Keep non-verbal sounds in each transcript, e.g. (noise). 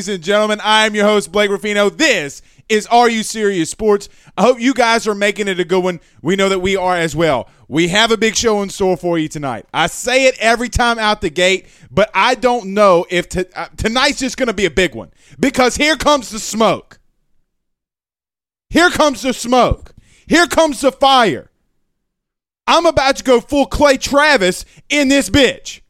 Ladies and gentlemen. I am your host, Blake Ruffino. This is Are You Serious Sports. I hope you guys are making it a good one. We know that we are as well. We have a big show in store for you tonight. I say it every time out the gate, but I don't know if t- uh, tonight's just going to be a big one because here comes the smoke. Here comes the smoke. Here comes the fire. I'm about to go full Clay Travis in this bitch.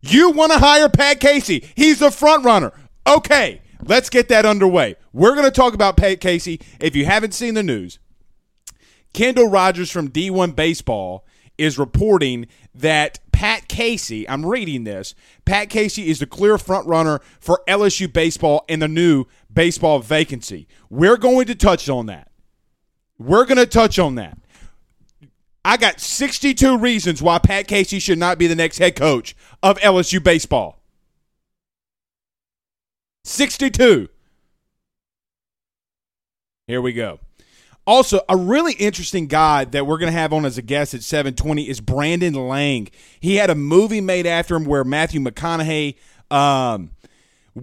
You want to hire Pat Casey. He's the front runner. Okay, let's get that underway. We're going to talk about Pat Casey. If you haven't seen the news, Kendall Rogers from D1 Baseball is reporting that Pat Casey, I'm reading this, Pat Casey is the clear front runner for LSU baseball in the new baseball vacancy. We're going to touch on that. We're going to touch on that. I got 62 reasons why Pat Casey should not be the next head coach of LSU baseball. 62. Here we go. Also, a really interesting guy that we're going to have on as a guest at 720 is Brandon Lang. He had a movie made after him where Matthew McConaughey um,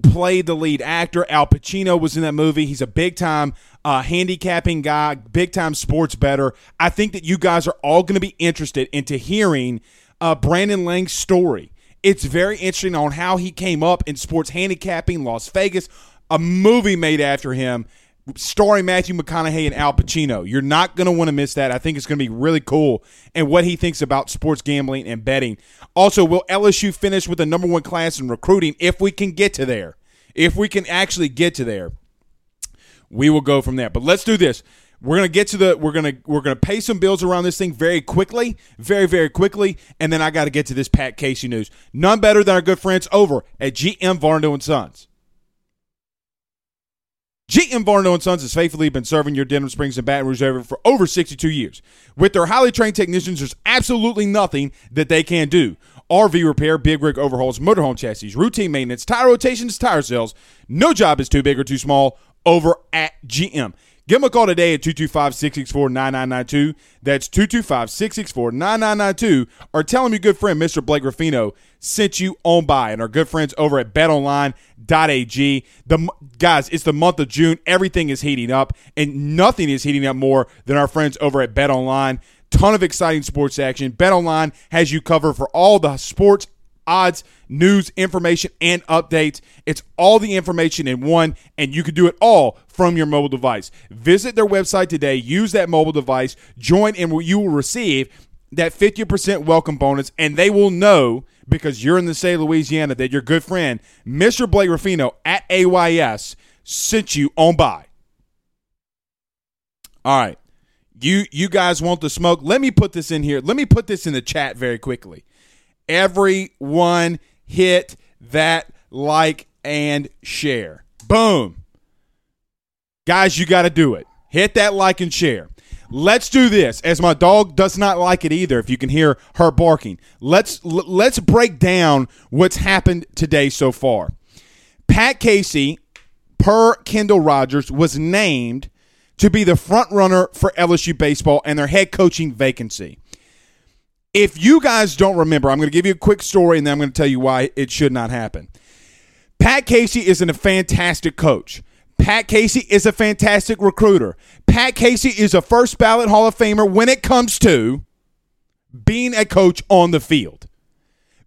played the lead actor. Al Pacino was in that movie. He's a big time uh, handicapping guy, big time sports better. I think that you guys are all going to be interested into hearing uh, Brandon Lang's story. It's very interesting on how he came up in sports handicapping, Las Vegas, a movie made after him starring Matthew McConaughey and Al Pacino. You're not going to want to miss that. I think it's going to be really cool and what he thinks about sports gambling and betting. Also, will LSU finish with the number one class in recruiting if we can get to there? If we can actually get to there, we will go from there. But let's do this. We're gonna get to the we're gonna we're gonna pay some bills around this thing very quickly, very very quickly, and then I got to get to this Pat Casey news. None better than our good friends over at GM Varno and Sons. GM Varno and Sons has faithfully been serving your Denham Springs and Baton Rouge area for over 62 years. With their highly trained technicians, there's absolutely nothing that they can't do. RV repair, big rig overhauls, motorhome chassis, routine maintenance, tire rotations, tire sales. No job is too big or too small over at GM. Give them a call today at 225 664 9992. That's 225 664 9992. Or tell them your good friend, Mr. Blake Ruffino, sent you on by. And our good friends over at betonline.ag. The, guys, it's the month of June. Everything is heating up, and nothing is heating up more than our friends over at betonline. Ton of exciting sports action. BetOnline has you covered for all the sports odds, news, information, and updates. It's all the information in one, and you can do it all from your mobile device. Visit their website today, use that mobile device, join, and you will receive that 50% welcome bonus, and they will know because you're in the state of Louisiana that your good friend, Mr. Blake Ruffino at AYS, sent you on by. All right. You you guys want the smoke? Let me put this in here. Let me put this in the chat very quickly. Everyone hit that like and share. Boom. Guys, you got to do it. Hit that like and share. Let's do this. As my dog does not like it either if you can hear her barking. Let's let's break down what's happened today so far. Pat Casey per Kendall Rogers was named to be the front runner for LSU baseball and their head coaching vacancy. If you guys don't remember, I'm going to give you a quick story and then I'm going to tell you why it should not happen. Pat Casey isn't a fantastic coach. Pat Casey is a fantastic recruiter. Pat Casey is a first ballot Hall of Famer when it comes to being a coach on the field.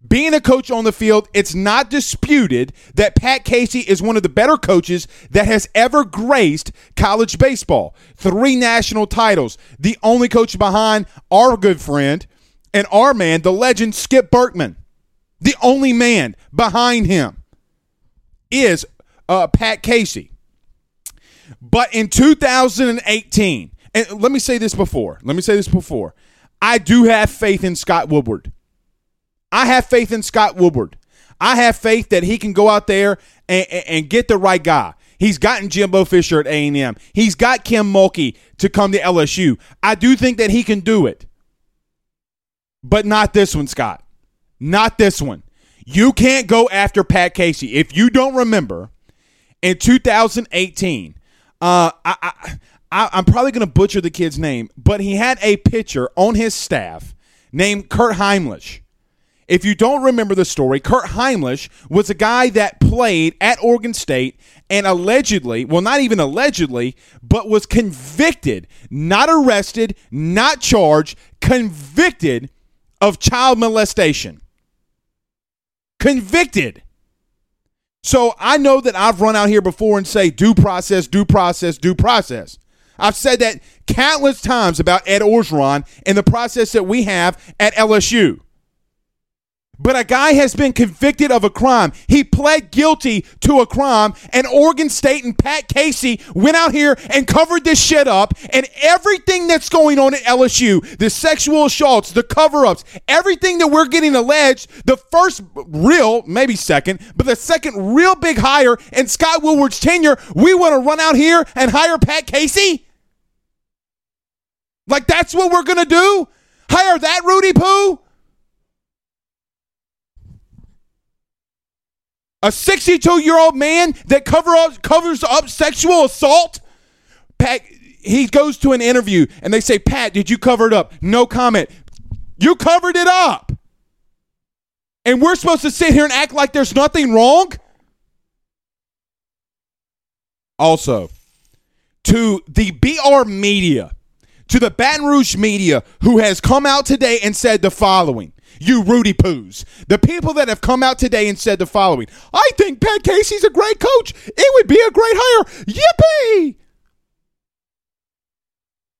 Being a coach on the field, it's not disputed that Pat Casey is one of the better coaches that has ever graced college baseball. Three national titles. The only coach behind our good friend and our man, the legend Skip Bertman. The only man behind him is uh, Pat Casey. But in 2018, and let me say this before, let me say this before. I do have faith in Scott Woodward. I have faith in Scott Woodward. I have faith that he can go out there and, and get the right guy. He's gotten Jimbo Fisher at A&M. He's got Kim Mulkey to come to LSU. I do think that he can do it. But not this one, Scott. Not this one. You can't go after Pat Casey. If you don't remember, in 2018, uh, I, I, I'm probably going to butcher the kid's name, but he had a pitcher on his staff named Kurt Heimlich. If you don't remember the story, Kurt Heimlich was a guy that played at Oregon State and allegedly, well, not even allegedly, but was convicted, not arrested, not charged, convicted of child molestation. Convicted. So I know that I've run out here before and say due process, due process, due process. I've said that countless times about Ed Orgeron and the process that we have at LSU. But a guy has been convicted of a crime. He pled guilty to a crime, and Oregon State and Pat Casey went out here and covered this shit up. And everything that's going on at LSU, the sexual assaults, the cover ups, everything that we're getting alleged, the first real, maybe second, but the second real big hire in Scott Woodward's tenure, we want to run out here and hire Pat Casey? Like that's what we're going to do? Hire that Rudy Poo? A 62 year old man that cover up, covers up sexual assault? Pat, he goes to an interview and they say, Pat, did you cover it up? No comment. You covered it up. And we're supposed to sit here and act like there's nothing wrong? Also, to the BR media, to the Baton Rouge media who has come out today and said the following you Rudy Poos. The people that have come out today and said the following I think Pat Casey's a great coach. It would be a great hire. Yippee!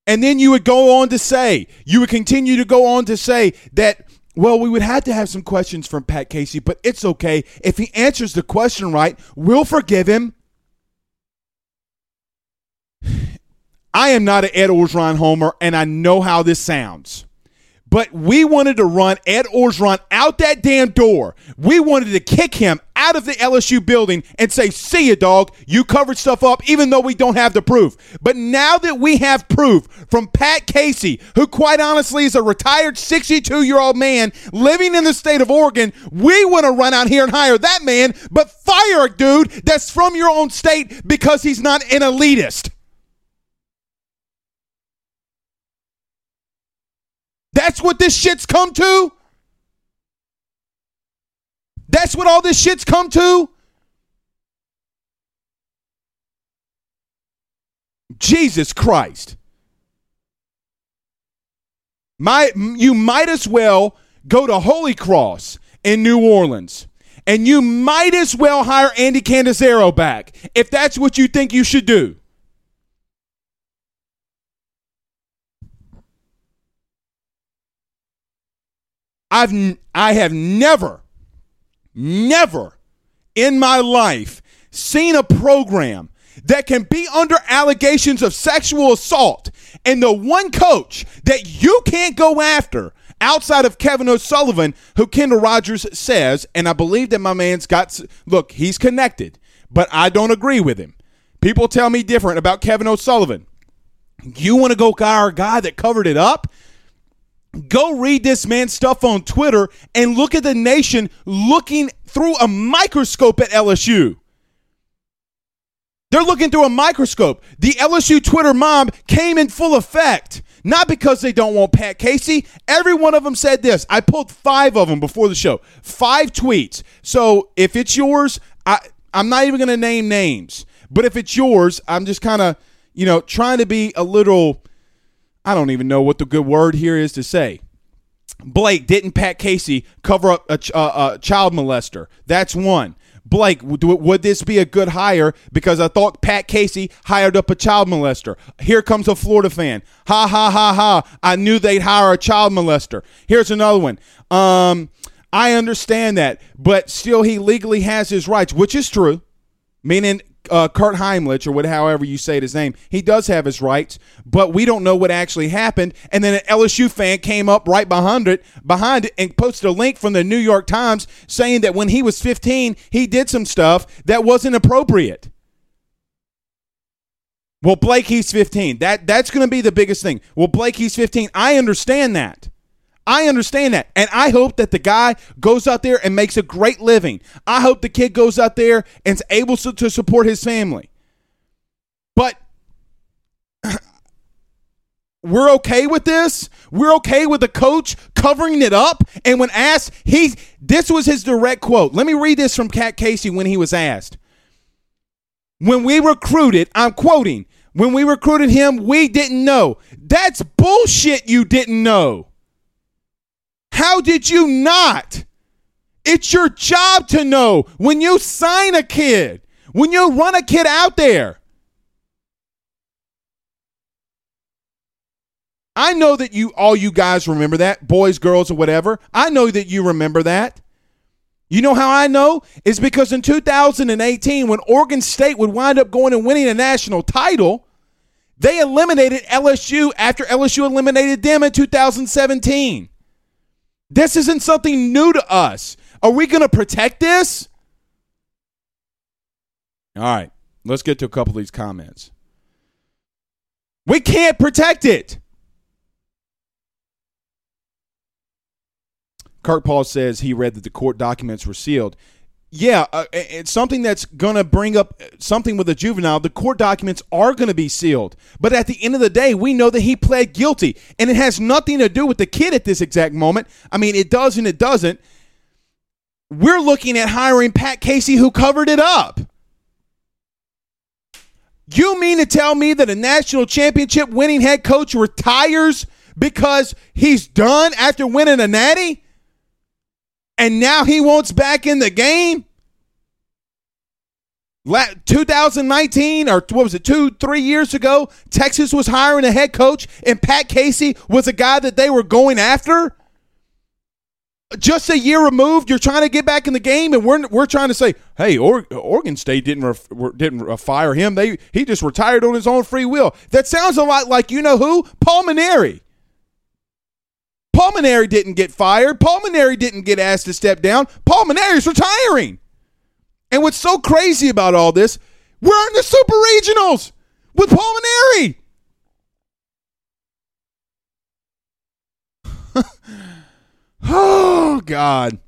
And then you would go on to say, you would continue to go on to say that, well, we would have to have some questions from Pat Casey, but it's okay. If he answers the question right, we'll forgive him. (sighs) I am not an Ed Orgeron homer, and I know how this sounds. But we wanted to run Ed Orgeron out that damn door. We wanted to kick him out of the LSU building and say, See you, dog. You covered stuff up, even though we don't have the proof. But now that we have proof from Pat Casey, who quite honestly is a retired 62 year old man living in the state of Oregon, we want to run out here and hire that man, but fire a dude that's from your own state because he's not an elitist. That's what this shit's come to? That's what all this shit's come to? Jesus Christ. My, you might as well go to Holy Cross in New Orleans. And you might as well hire Andy Cannizaro back if that's what you think you should do. I've I have never never in my life seen a program that can be under allegations of sexual assault and the one coach that you can't go after outside of Kevin O'Sullivan, who Kendall Rogers says, and I believe that my man's got, look, he's connected, but I don't agree with him. People tell me different about Kevin O'Sullivan. You want to go hire a guy that covered it up? Go read this man's stuff on Twitter and look at the nation looking through a microscope at LSU. They're looking through a microscope. The LSU Twitter mob came in full effect. Not because they don't want Pat Casey. Every one of them said this. I pulled five of them before the show. Five tweets. So if it's yours, I, I'm not even going to name names. But if it's yours, I'm just kind of, you know, trying to be a little, I don't even know what the good word here is to say. Blake, didn't Pat Casey cover up a, a, a child molester? That's one. Blake, would this be a good hire? Because I thought Pat Casey hired up a child molester. Here comes a Florida fan. Ha ha ha ha. I knew they'd hire a child molester. Here's another one. Um, I understand that, but still he legally has his rights, which is true. Meaning uh, Kurt Heimlich or whatever, however you say his name, he does have his rights, but we don't know what actually happened. And then an LSU fan came up right behind it, behind it, and posted a link from the New York Times saying that when he was 15, he did some stuff that wasn't appropriate. Well, Blake, he's 15. That that's going to be the biggest thing. Well, Blake, he's 15. I understand that. I understand that. And I hope that the guy goes out there and makes a great living. I hope the kid goes out there and is able to, to support his family. But (clears throat) we're okay with this. We're okay with the coach covering it up. And when asked, he this was his direct quote. Let me read this from Pat Casey when he was asked. When we recruited, I'm quoting, when we recruited him, we didn't know. That's bullshit you didn't know. How did you not? It's your job to know when you sign a kid, when you run a kid out there. I know that you all you guys remember that, boys, girls, or whatever. I know that you remember that. You know how I know? It's because in 2018, when Oregon State would wind up going and winning a national title, they eliminated LSU after LSU eliminated them in 2017. This isn't something new to us. Are we going to protect this? All right, let's get to a couple of these comments. We can't protect it. Kirk Paul says he read that the court documents were sealed yeah, uh, it's something that's going to bring up something with a juvenile. The court documents are going to be sealed. But at the end of the day, we know that he pled guilty. And it has nothing to do with the kid at this exact moment. I mean, it does and it doesn't. We're looking at hiring Pat Casey, who covered it up. You mean to tell me that a national championship winning head coach retires because he's done after winning a natty? and now he wants back in the game. 2019 or what was it two three years ago texas was hiring a head coach and pat casey was a guy that they were going after just a year removed you're trying to get back in the game and we're, we're trying to say hey oregon state didn't didn't fire him they he just retired on his own free will that sounds a lot like you know who paul Mainieri. Paul Mainieri didn't get fired. Paul Mainieri didn't get asked to step down. Paul Mainieri's retiring. And what's so crazy about all this, we're in the super regionals with Paul Mainieri. (laughs) oh God.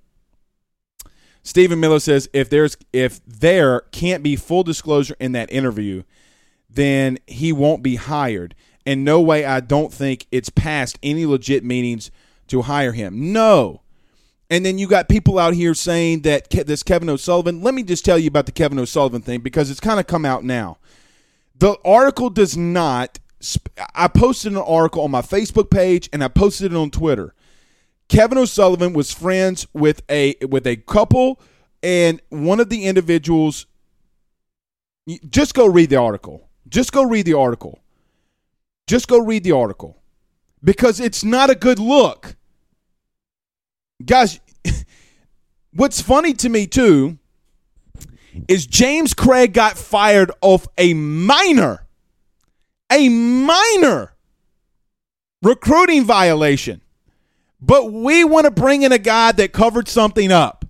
Stephen Miller says if there's if there can't be full disclosure in that interview, then he won't be hired And no way I don't think it's past any legit meetings to hire him. No. And then you got people out here saying that this Kevin O'Sullivan. Let me just tell you about the Kevin O'Sullivan thing because it's kind of come out now. The article does not. I posted an article on my Facebook page and I posted it on Twitter. Kevin O'Sullivan was friends with a with a couple and one of the individuals just go read the article. Just go read the article. Just go read the article because it's not a good look. Guys, what's funny to me too is James Craig got fired off a minor, a minor recruiting violation. But we want to bring in a guy that covered something up.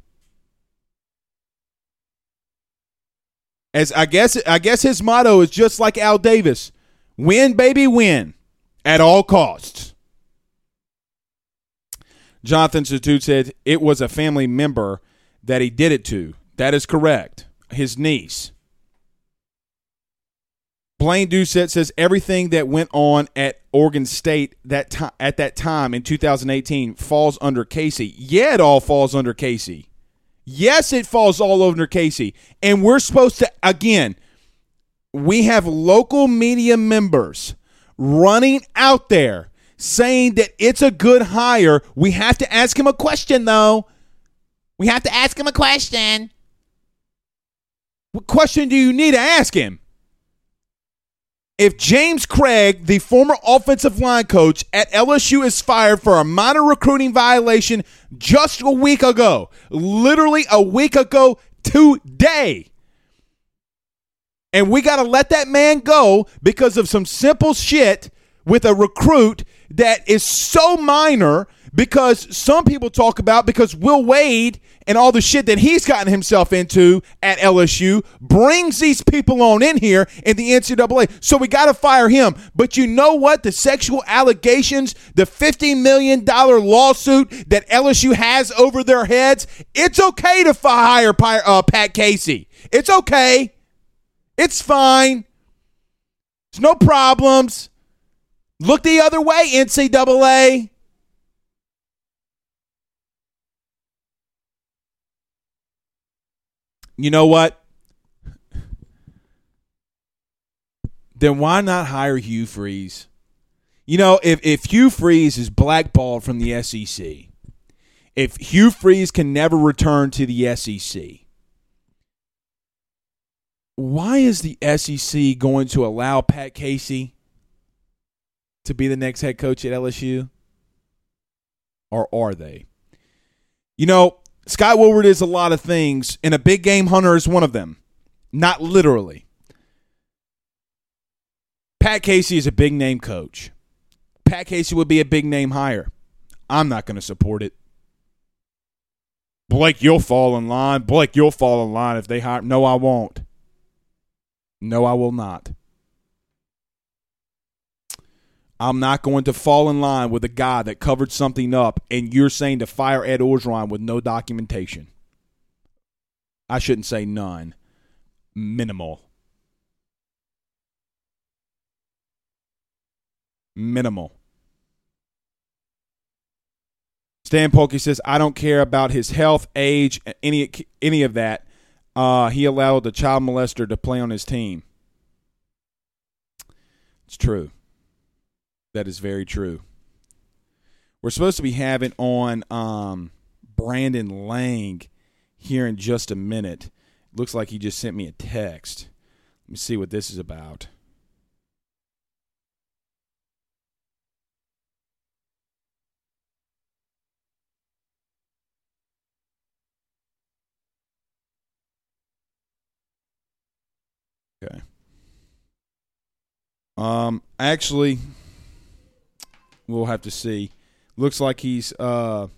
As I guess I guess his motto is just like Al Davis. Win baby win at all costs. Jonathan Stute said it was a family member that he did it to. That is correct. His niece. Blaine Doucette says everything that went on at Oregon State that ti- at that time in 2018 falls under Casey. Yeah, it all falls under Casey. Yes, it falls all under Casey. And we're supposed to again, we have local media members running out there saying that it's a good hire. We have to ask him a question though. We have to ask him a question. What question do you need to ask him? If James Craig, the former offensive line coach at LSU, is fired for a minor recruiting violation just a week ago, literally a week ago today, and we got to let that man go because of some simple shit with a recruit that is so minor because some people talk about because Will Wade and all the shit that he's gotten himself into at LSU brings these people on in here in the NCAA. So we got to fire him. But you know what? The sexual allegations, the $50 million lawsuit that LSU has over their heads, it's okay to fire uh, Pat Casey. It's okay. It's fine. There's no problems. Look the other way, NCAA. You know what? Then why not hire Hugh Freeze? You know, if, if Hugh Freeze is blackballed from the SEC, if Hugh Freeze can never return to the SEC, why is the SEC going to allow Pat Casey to be the next head coach at LSU? Or are they? You know, Scott Woodward is a lot of things, and a big game hunter is one of them. Not literally. Pat Casey is a big name coach. Pat Casey would be a big name hire. I'm not going to support it. Blake, you'll fall in line. Blake, you'll fall in line if they hire. No, I won't. No, I will not. I'm not going to fall in line with a guy that covered something up and you're saying to fire Ed Orgeron with no documentation. I shouldn't say none. Minimal. Minimal. Stan Polkey says, I don't care about his health, age, any any of that. Uh, he allowed the child molester to play on his team. It's true. That is very true. We're supposed to be having on um, Brandon Lang here in just a minute. Looks like he just sent me a text. Let me see what this is about. Okay. Um, actually, we'll have to see. Looks like he's. Uh,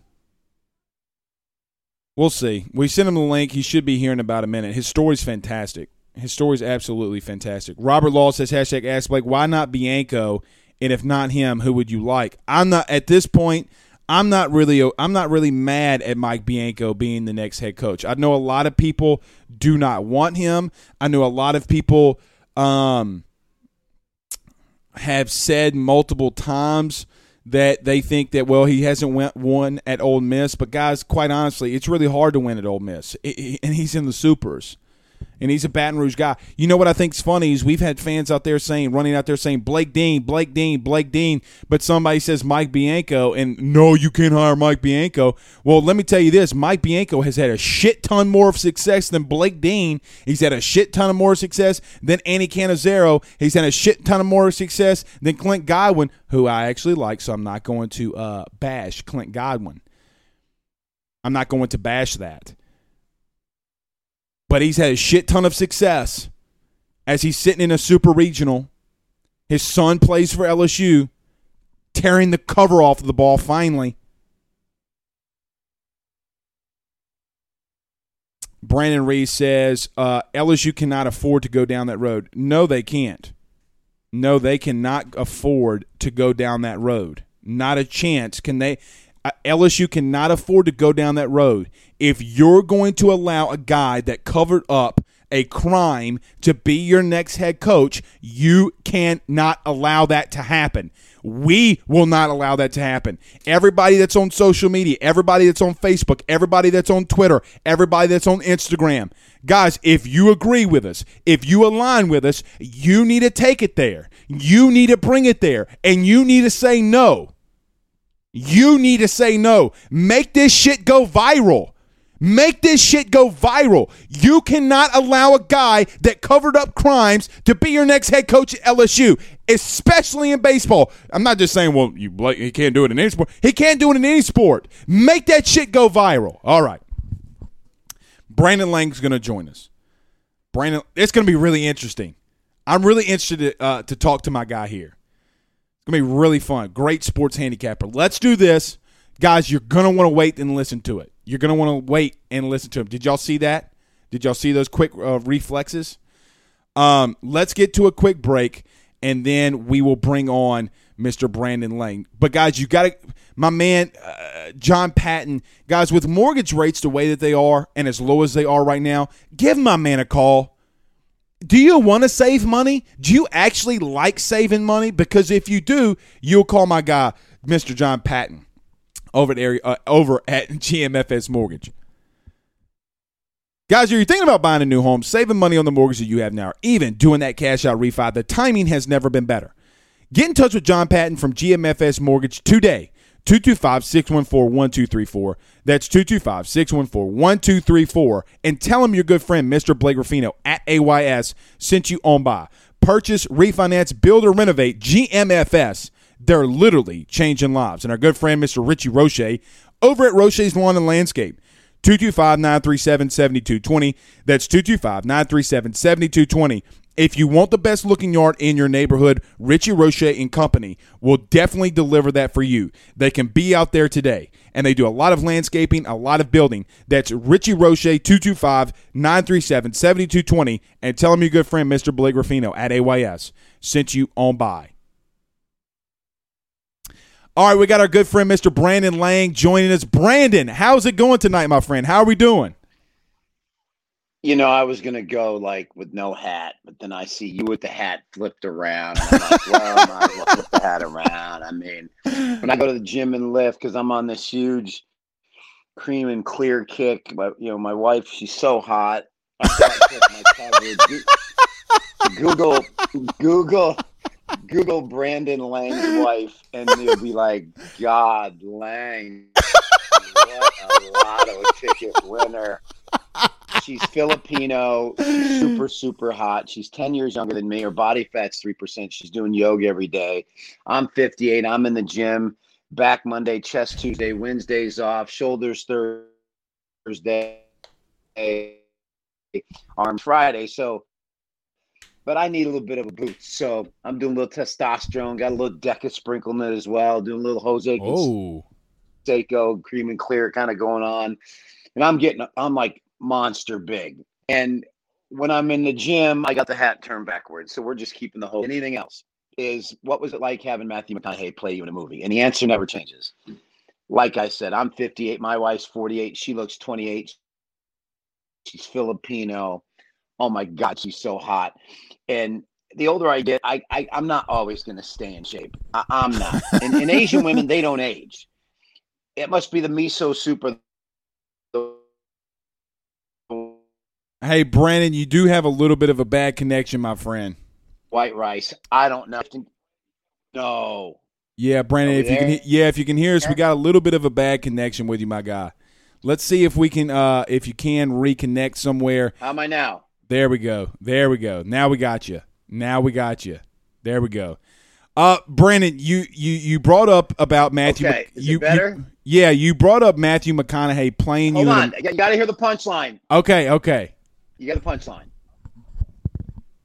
we'll see. We sent him the link. He should be here in about a minute. His story's fantastic. His story's absolutely fantastic. Robert Law says hashtag Ask Blake. Why not Bianco? And if not him, who would you like? I'm not at this point. I'm not really I'm not really mad at Mike Bianco being the next head coach. I know a lot of people do not want him. I know a lot of people um, have said multiple times that they think that well he hasn't went, won at Ole Miss, but guys, quite honestly, it's really hard to win at Ole Miss, and he's in the supers and he's a Baton Rouge guy. You know what I think's funny is we've had fans out there saying, running out there saying Blake Dean, Blake Dean, Blake Dean, but somebody says Mike Bianco, and no, you can't hire Mike Bianco. Well, let me tell you this: Mike Bianco has had a shit ton more of success than Blake Dean. He's had a shit ton of more success than Andy Cannizaro. He's had a shit ton of more success than Clint Godwin, who I actually like. So I'm not going to uh, bash Clint Godwin. I'm not going to bash that but he's had a shit ton of success as he's sitting in a super regional. His son plays for LSU, tearing the cover off of the ball finally. Brandon Reese says uh, LSU cannot afford to go down that road. No, they can't. No, they cannot afford to go down that road. Not a chance. Can they? Uh, LSU cannot afford to go down that road. If you're going to allow a guy that covered up a crime to be your next head coach, you cannot allow that to happen. We will not allow that to happen. Everybody that's on social media, everybody that's on Facebook, everybody that's on Twitter, everybody that's on Instagram, guys, if you agree with us, if you align with us, you need to take it there. You need to bring it there, and you need to say no. You need to say no. Make this shit go viral. Make this shit go viral. You cannot allow a guy that covered up crimes to be your next head coach at LSU, especially in baseball. I'm not just saying, well, you he can't do it in any sport. He can't do it in any sport. Make that shit go viral. All right. Brandon Lang's going to join us. Brandon, it's going to be really interesting. I'm really interested uh, to talk to my guy here. To be really fun. Great sports handicapper. Let's do this. Guys, you're to want to wait and listen to it. You're to want to wait and listen to him. Did y'all see that? Did y'all see those quick uh, reflexes? Um, let's get to a quick break, and then we will bring on Mr. Brandon Lang. But guys, you got to, my man, uh, John Patton. Guys, with mortgage rates the way that they are and as low as they are right now, give my man a call. Do you want to save money? Do you actually like saving money? Because if you do, you'll call my guy, Mr. John Patton over at area uh, over at (laughs) GMFS Mortgage. Guys, if you're thinking about buying a new home, saving money on the mortgage that you have now, or even doing that cash out refi, the timing has never been better. Get in touch with John Patton from GMFS Mortgage today. 225 614 1234. That's 225 614 1234. And tell him your good friend, Mr. Blake Ruffino at AYS, sent you on by. Purchase, refinance, build, or renovate. GMFS they're literally changing lives. And our good friend, Mr. Richie Roche, over at Roche's Lawn and Landscape, 225 937 7220. That's 225 937 7220. If you want the best looking yard in your neighborhood, Richie Roche and Company will definitely deliver that for you. They can be out there today, and they do a lot of landscaping, a lot of building. That's Richie Roche, 225 937 7220. And tell him your good friend, Mr. Blake Ruffino at AYS, sent you on by. All right, we got our good friend Mr. Brandon Lang joining us. Brandon, how's it going tonight, my friend? How are we doing? You know, I was gonna go like with no hat, but then I see you with the hat flipped around. I'm like, well, I might as well flip the hat around. I mean, when I go to the gym and lift, because I'm on this huge cream and clear kick, but you know, my wife, she's so hot. Google, Google Google Brandon Lang's wife, and you'll be like, God, Lang, what a lotto ticket winner. She's Filipino, she's super, super hot. She's 10 years younger than me. Her body fat's 3%. She's doing yoga every day. I'm 58. I'm in the gym. Back Monday, chest Tuesday, Wednesdays off, shoulders Thursday, arms Friday. So but I need a little bit of a boost. So I'm doing a little testosterone, got a little Deca sprinkle in it as well, doing a little Jose oh. Seiko, cream and clear kind of going on. And I'm getting, I'm like monster big. And when I'm in the gym, I got the hat turned backwards. So we're just keeping the whole, anything else is what was it like having Matthew McConaughey play you in a movie? And the answer never changes. Like I said, I'm 58. My wife's 48. She looks 28. She's Filipino oh my god, she's so hot. And the older I get, I, I am not always going to stay in shape. I, am not. and, and Asian women, they don't age. It must be the miso soup or Hey, Brandon, you do have a little bit of a bad connection, my friend. White rice. I don't know. No. Yeah, Brandon. If there? you can, yeah, if you can hear us, we got a little bit of a bad connection with you, my guy. Let's see if we can, uh if you can reconnect somewhere. How am I now? There we go. There we go. Now we got you. Now we got you. There we go. Uh, Brandon, you you you brought up about Matthew. Okay, Is you, better? You, yeah, you brought up Matthew McConaughey playing Hold you. on, you got to hear the punchline. Okay, okay. You got a punchline.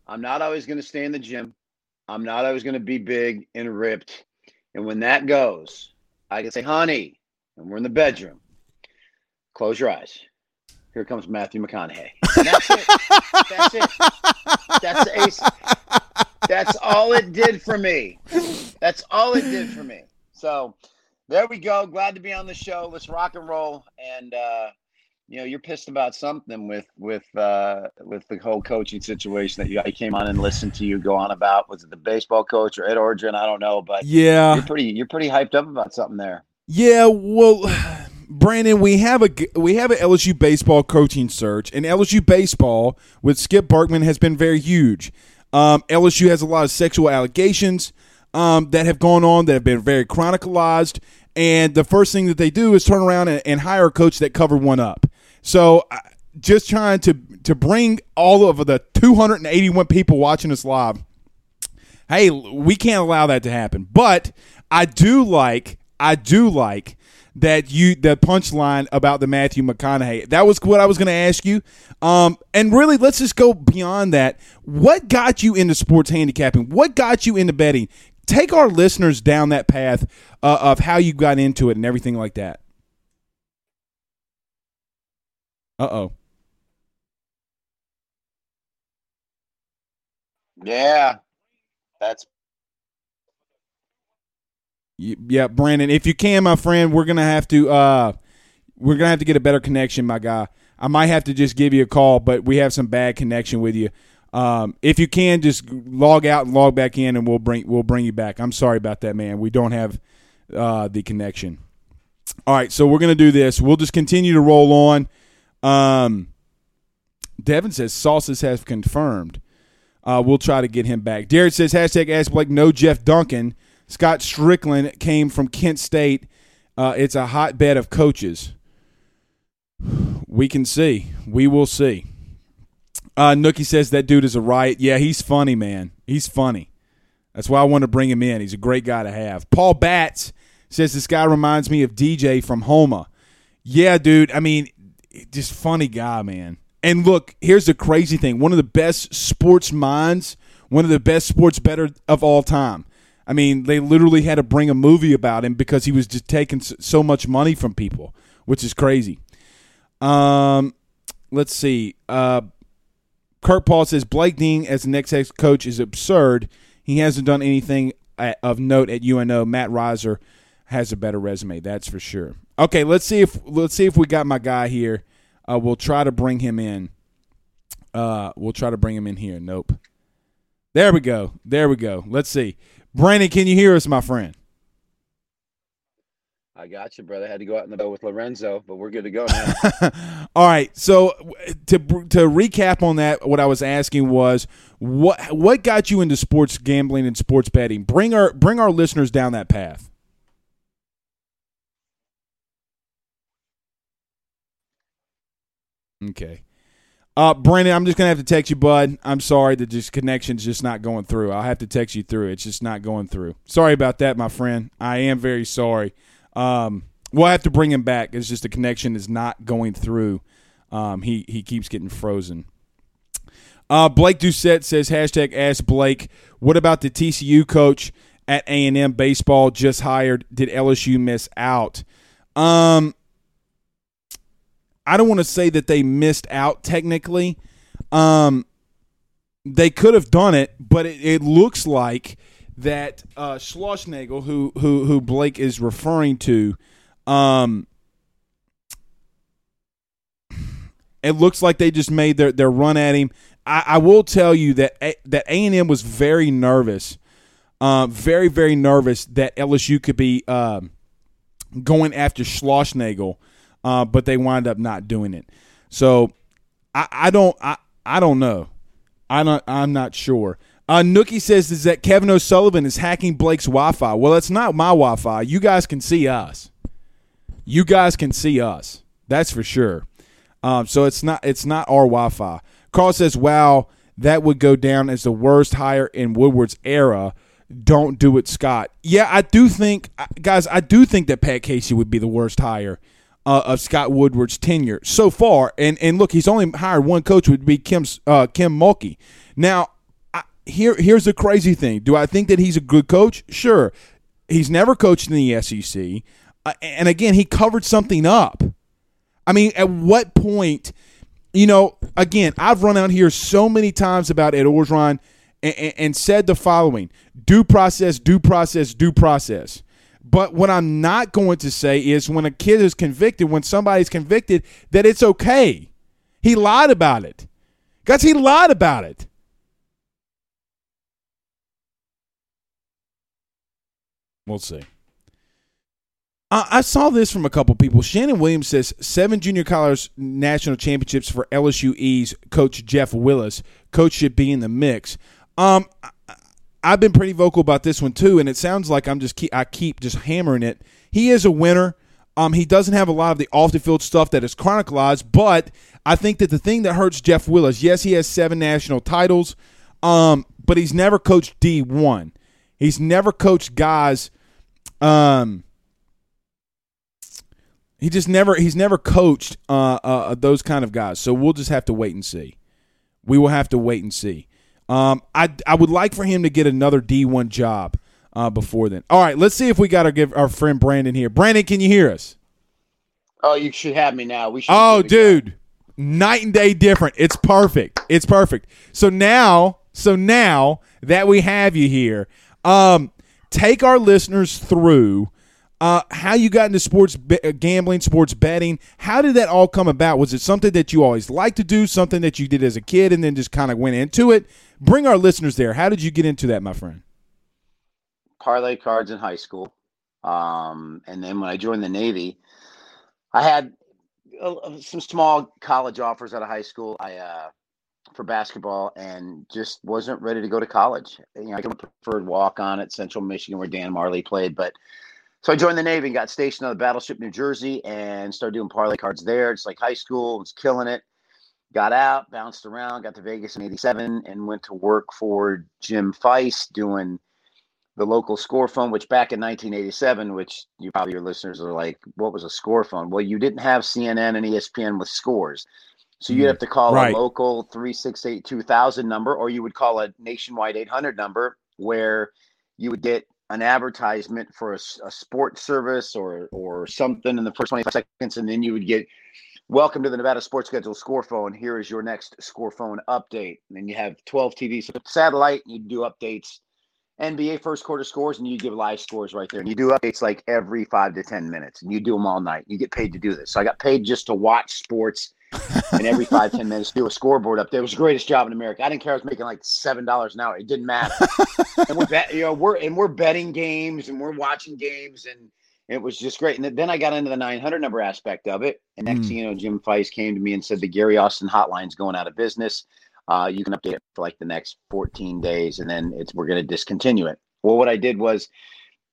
I'm not always going to stay in the gym. I'm not always going to be big and ripped. And when that goes, I can say, "Honey," and we're in the bedroom. Close your eyes. here comes Matthew McConaughey. And that's it. that's it. That's ace. That's all it did for me. That's all it did for me. So there we go. Glad to be on the show. Let's rock and roll. And uh, you know, you're pissed about something with with uh, with the whole coaching situation that you I came on and listened to you go on about. Was it the baseball coach or Ed Orgeron? I don't know, but yeah, you're pretty you're pretty hyped up about something there. Yeah, well, (sighs) Brandon, we have a we have an LSU baseball coaching search, and LSU baseball with Skip Bertman has been very huge. Um, LSU has a lot of sexual allegations um, that have gone on that have been very chronicalized, and the first thing that they do is turn around and, and hire a coach that covered one up. So, just trying to to bring all of the 281 people watching us live. Hey, we can't allow that to happen, but I do like I do like that you the punchline about the Matthew McConaughey. That was what I was going to ask you. Um, and really, let's just go beyond that. What got you into sports handicapping? What got you into betting? Take our listeners down that path uh, of how you got into it and everything like that. Uh oh. Yeah, that's yeah, Brandon. If you can, my friend, we're gonna have to uh, we're gonna have to get a better connection, my guy. I might have to just give you a call, but we have some bad connection with you. Um, if you can, just log out and log back in, and we'll bring we'll bring you back. I'm sorry about that, man. We don't have uh, the connection. All right, so we're gonna do this. We'll just continue to roll on. Um, Devin says sauces have confirmed. Uh, we'll try to get him back. Derek says hashtag ask Blake no Jeff Duncan. Scott Strickland came from Kent State. Uh, it's a hotbed of coaches. We can see. We will see. Uh, Nookie says that dude is a riot. Yeah, he's funny, man. He's funny. That's why I want to bring him in. He's a great guy to have. Paul Batts says this guy reminds me of DJ from Houma. Yeah, dude. I mean, just funny guy, man. And look, here's the crazy thing. One of the best sports minds, one of the best sports better of all time. I mean, they literally had to bring a movie about him because he was just taking so much money from people, which is crazy. Um, let's see. Uh, Kurt Paul says Blake Dean as the next head coach is absurd. He hasn't done anything at, of note at UNO. Matt Riser has a better resume, that's for sure. Okay, let's see if let's see if we got my guy here. Uh, we'll try to bring him in. Uh, we'll try to bring him in here. Nope. There we go. There we go. Let's see. Brandon, can you hear us, my friend? I got you, brother. I had to go out in the boat with Lorenzo, but we're good to go now. (laughs) All right. So to to recap on that, what I was asking was what what got you into sports gambling and sports betting? Bring our bring our listeners down that path. Okay. Uh, Brandon, I'm just gonna have to text you, bud. I'm sorry that just connection's just not going through. I'll have to text you through. It's just not going through. Sorry about that, my friend. I am very sorry. Um, we'll have to bring him back. It's just the connection is not going through. Um, he he keeps getting frozen. Uh, Blake Doucette says hashtag Ask Blake. What about the TCU coach at A and M baseball just hired? Did LSU miss out? Um, I don't want to say that they missed out technically. Um, they could have done it, but it, it looks like that uh, Schlossnagle, who who who Blake is referring to, um, it looks like they just made their, their run at him. I, I will tell you that a, that A and M was very nervous, uh, very very nervous that LSU could be uh, going after Schlossnagle uh, but they wind up not doing it. So I, I don't I, I don't know. I don't I'm not sure. Uh, Nookie says is that Kevin O'Sullivan is hacking Blake's Wi-Fi. Well, it's not my Wi-Fi. You guys can see us. You guys can see us. That's for sure. Um, so it's not it's not our Wi-Fi. Carl says, "Wow, that would go down as the worst hire in Woodward's era." Don't do it, Scott. Yeah, I do think, guys. I do think that Pat Casey would be the worst hire uh, of Scott Woodward's tenure so far. And and look, he's only hired one coach, would be Kim uh, Kim Mulkey. Now, I, here here's the crazy thing: Do I think that he's a good coach? Sure. He's never coached in the SEC, uh, and again, he covered something up. I mean, at what point, you know, again, I've run out here so many times about Ed Orgeron and, and, and said the following due process, due process, due process. But what I'm not going to say is when a kid is convicted, when somebody's convicted, that it's okay. He lied about it. Guys, he lied about it. We'll see. I saw this from a couple people. Shannon Williams says seven junior college national championships for LSU's coach Jeff Willis. Coach should be in the mix. Um, I've been pretty vocal about this one too, and it sounds like I'm just keep, I keep just hammering it. He is a winner. Um, he doesn't have a lot of the off the field stuff that is chronicled, but I think that the thing that hurts Jeff Willis, yes, he has seven national titles, um, but he's never coached D one. He's never coached guys. Um, he just never he's never coached uh, uh, those kind of guys. So we'll just have to wait and see. We will have to wait and see. Um, I I would like for him to get another D one job uh, before then. All right, let's see if we got to give our friend Brandon here. Brandon, can you hear us? Oh, you should have me now. We should. Oh, dude, night and day different. It's perfect. It's perfect. So now, so now that we have you here, um, take our listeners through uh, how you got into sports be- uh, gambling, sports betting. How did that all come about? Was it something that you always liked to do, something that you did as a kid, and then just kind of went into it? Bring our listeners there. How did you get into that, my friend? Parlay cards in high school, um, and then when I joined the Navy, I had uh, some small college offers out of high school. I uh, for basketball and just wasn't ready to go to college. You know, I preferred walk on at Central Michigan where Dan Majerle played, but so I joined the Navy and got stationed on the battleship New Jersey and started doing parlay cards there. It's like high school, was killing it. Got out, bounced around, got to Vegas in 87 and went to work for Jim Feist doing the local score phone, which back in 1987, which you probably your listeners are like, what was a score phone? Well, you didn't have CNN and ESPN with scores. So you'd have mm, to call right. a local 368 2000 number, or you would call a nationwide 800 number where you would get an advertisement for a, a sports service or or something in the first 25 seconds, and then you would get welcome to the Nevada Sports Schedule score phone. Here is your next score phone update. And then you have 12 TVs, satellite, you do updates, NBA first quarter scores, and you give live scores right there. And you do updates like every five to 10 minutes, and you do them all night. You get paid to do this. So I got paid just to watch sports and every (laughs) five ten minutes do a scoreboard up there. It was the greatest job in America. I didn't care. I was making like seven dollars an hour. It didn't matter. (laughs) and we're bet, you know we're and we're betting games and we're watching games and it was just great. And then I got into the 900 number aspect of it. And next mm. thing you know, Jim Feist came to me and said the Gary Austin hotline's going out of business. Uh, you can update it for like the next 14 days, and then it's we're going to discontinue it. Well, what I did was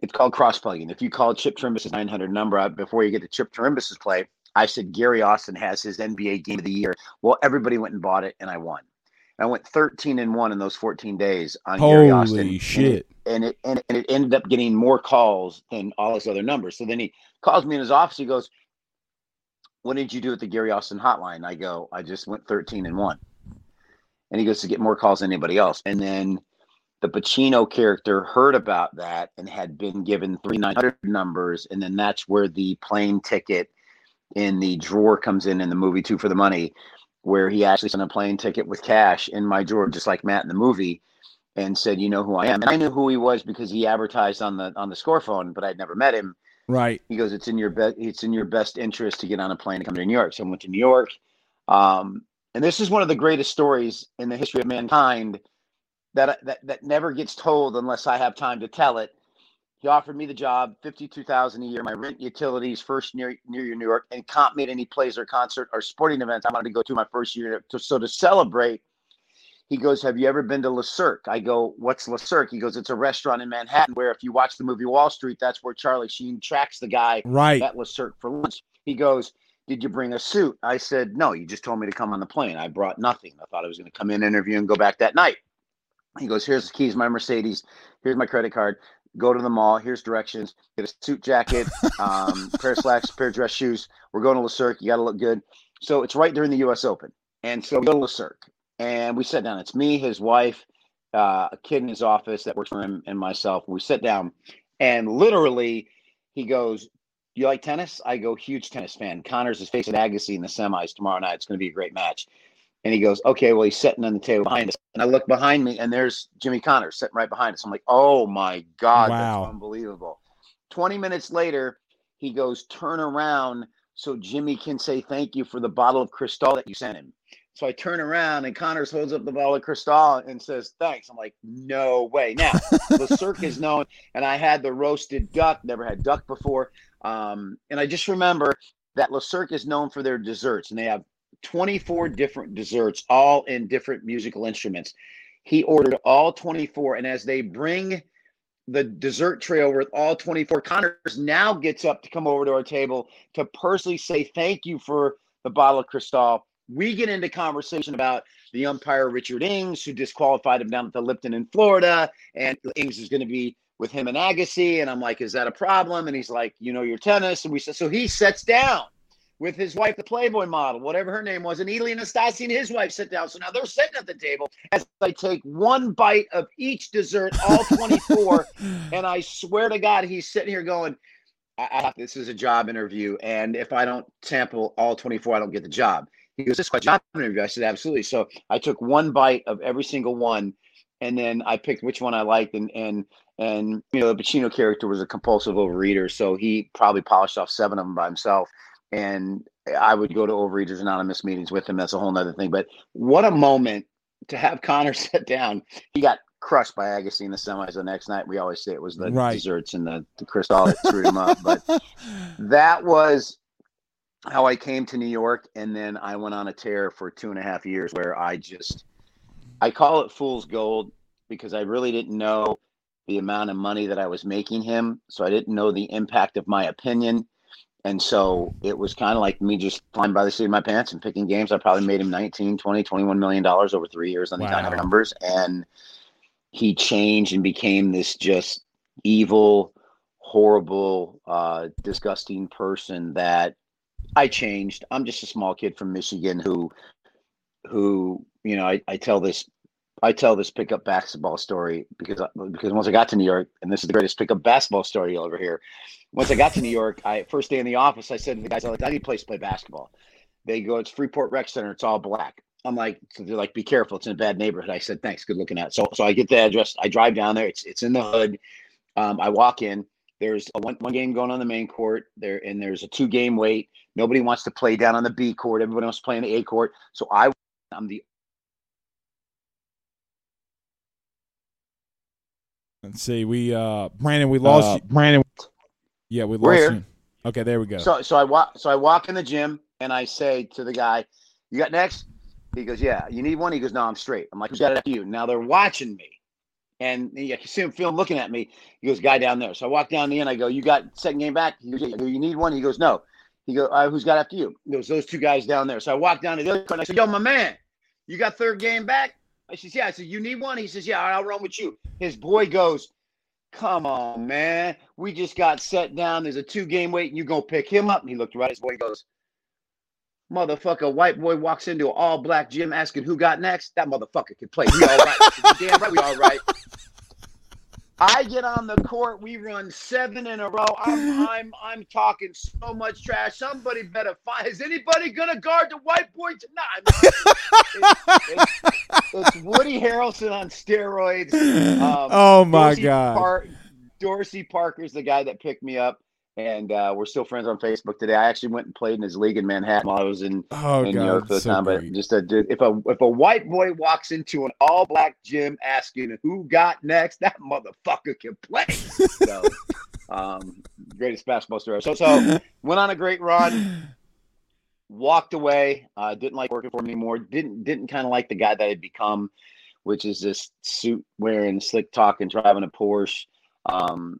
it's called cross plugging. If you call Chip Trimbus's 900 number out before you get to Chip Trimbus's play, I said Gary Austin has his NBA game of the year. Well, everybody went and bought it, and I won. I went 13 and one in those 14 days on Holy Gary Austin. Holy shit! And it, and it, and it ended up getting more calls than all his other numbers. So then he calls me in his office. He goes, "What did you do at the Gary Austin hotline?" I go, "I just went 13 and one." And he goes to get more calls than anybody else. And then the Pacino character heard about that and had been given three 900 numbers, and then that's where the plane ticket in the drawer comes in in the movie Two for the Money, where he actually sent a plane ticket with cash in my drawer, just like Matt in the movie, and said, "You know who I am." And I knew who he was because he advertised on the on the score phone, but I'd never met him. Right. He goes, "It's in your best. It's in your best interest to get on a plane to come to New York." So I went to New York, um, and this is one of the greatest stories in the history of mankind that that that never gets told unless I have time to tell it. He offered me the job, fifty-two thousand a year, my rent, utilities, first near near New York, and comp made any plays or concert or sporting events I wanted to go to my first year. To, so to celebrate, he goes, "Have you ever been to Le Cirque?" I go, "What's Le Cirque?" He goes, "It's a restaurant in Manhattan where if you watch the movie Wall Street, that's where Charlie Sheen tracks the guy right. at Le Cirque for lunch." He goes, "Did you bring a suit?" I said, "No, you just told me to come on the plane. I brought nothing. I thought I was going to come in, interview, and go back that night." He goes, "Here's the keys, my Mercedes. Here's my credit card go to the mall. Here's directions. Get a suit jacket, um, (laughs) pair of slacks, pair of dress shoes. We're going to Le Cirque. You got to look good. So it's right during the U.S. Open, and so we go to Le Cirque, and we sit down. It's me, his wife, uh, a kid in his office that works for him, and myself. We sit down, and literally, he goes, you like tennis? I go, huge tennis fan. Connors is facing Agassi in the semis tomorrow night. It's going to be a great match. And he goes, okay, well, he's sitting on the table behind us. And I look behind me, and there's Jimmy Connors sitting right behind us. I'm like, oh my God, wow. that's unbelievable. 20 minutes later, he goes, turn around so Jimmy can say thank you for the bottle of Cristal that you sent him. So I turn around and Connors holds up the bottle of Cristal and says, thanks. I'm like, no way. Now, the (laughs) Cirque is known, and I had the roasted duck, never had duck before. Um, and I just remember that Le Cirque is known for their desserts, and they have 24 different desserts, all in different musical instruments. He ordered all 24, and as they bring the dessert tray over with all 24, Connors now gets up to come over to our table to personally say thank you for the bottle of Cristal. We get into conversation about the umpire Richard Ings, who disqualified him down at the Lipton in Florida, and Ings is going to be with him and Agassi. And I'm like, is that a problem? And he's like, you know your tennis. And we said, so he sets down with his wife, the Playboy model, whatever her name was, and Ilie Nastase and his wife sit down. So now they're sitting at the table as I take one bite of each dessert, all (laughs) 24. and I swear to God, he's sitting here going, I, I, this is a job interview. And if I don't sample all 24, I don't get the job. He goes, This is a job interview. I said, Absolutely. So I took one bite of every single one. And then I picked which one I liked, and and and you know the Pacino character was a compulsive overeater, so he probably polished off seven of them by himself and I would go to Overeaters Anonymous meetings with him. That's a whole other thing. But what a moment to have (laughs) Connor sit down. He got crushed by Agassi in the semis the next night. We always say it was the right. desserts and the, the Cristal that screwed him up. But (laughs) that was how I came to New York. And then I went on a tear for two and a half years where I just, I call it fool's gold because I really didn't know the amount of money that I was making him. So I didn't know the impact of my opinion. And so it was kind of like me just flying by the seat of my pants and picking games. I probably made him 19, 20, 21 million dollars over three years on these wow. numbers. And he changed and became this just evil, horrible, uh, disgusting person that I changed. I'm just a small kid from Michigan who, who, you know, I, I tell this I tell this pickup basketball story because because once I got to New York, and this is the greatest pickup basketball story you'll ever hear. Once I got to New York, I first day in the office, I said to the guys, "I need a place to play basketball." They go, "It's Freeport Rec Center. It's all black." I'm like, so they're like, "Be careful. It's in a bad neighborhood." I said, "Thanks. Good looking at." So so I get the address. I drive down there. It's it's in the hood. Um, I walk in. There's a one, one game going on the main court there, and there's a two game wait. Nobody wants to play down on the B court. Everybody wants to play in the A court. So I I'm the Let's see. We uh Brandon, we lost uh, you. Brandon. Yeah, we lost you. Okay, there we go. So so I walk so I walk in the gym and I say to the guy, "You got next?" He goes, "Yeah." You need one? He goes, "No, I'm straight." I'm like, "Who's got it after you?" Now they're watching me, and I can see him, feel looking at me. He goes, "Guy down there." So I walk down the end. I go, "You got second game back?" He goes, "You need one?" He goes, "No." He goes, uh, "Who's got after you?" He goes, "Those two guys down there." So I walk down to the other corner. I said, "Yo, my man, you got third game back?" I says, "Yeah." I said, "You need one?" He says, "Yeah, I'll run with you." His boy goes Come on, man. We just got set down. There's a two game wait, and you going to pick him up. And he looked right at his boy. He goes, Motherfucker, white boy walks into an all black gym asking who got next. That motherfucker can play. We all right. damn right, we all right. I get on the court. We run seven in a row. I'm (laughs) I'm I'm talking so much trash. Somebody better find. Is anybody gonna guard the white boy tonight? it's, it's, it's, Woody Harrelson on steroids. (laughs) Um, oh my Dorsey god! Par- Dorsey Parker's the guy that picked me up and uh, we're still friends on Facebook today. I actually went and played in his league in Manhattan while I was in, oh, in God, New York for the so time. Great. But just a if a if a white boy walks into an all black gym asking who got next, that motherfucker can play. (laughs) so, um, greatest basketball story. So so went on a great run. Walked away. Uh, didn't like working for him anymore. Didn't didn't kind of like the guy that I had become, which is this suit wearing, slick talking, driving a Porsche. Um,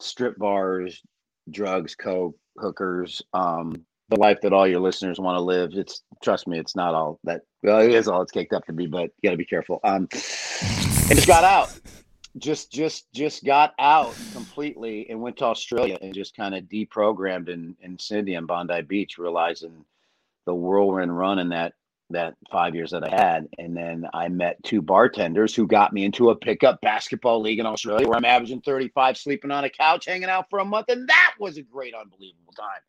strip bars, drugs, coke, hookers, um, the life that all your listeners want to live. It's trust me, it's not all that. Well, it is all it's caked up to be, but you got to be careful. Um, and just got out, just just just got out completely and went to Australia and just kind of deprogrammed in in Sydney and Bondi Beach, realizing the whirlwind run in that that five years that I had. And then I met two bartenders who got me into a pickup basketball league in Australia where I'm averaging 35, sleeping on a couch, hanging out for a month. And that was a great, unbelievable time.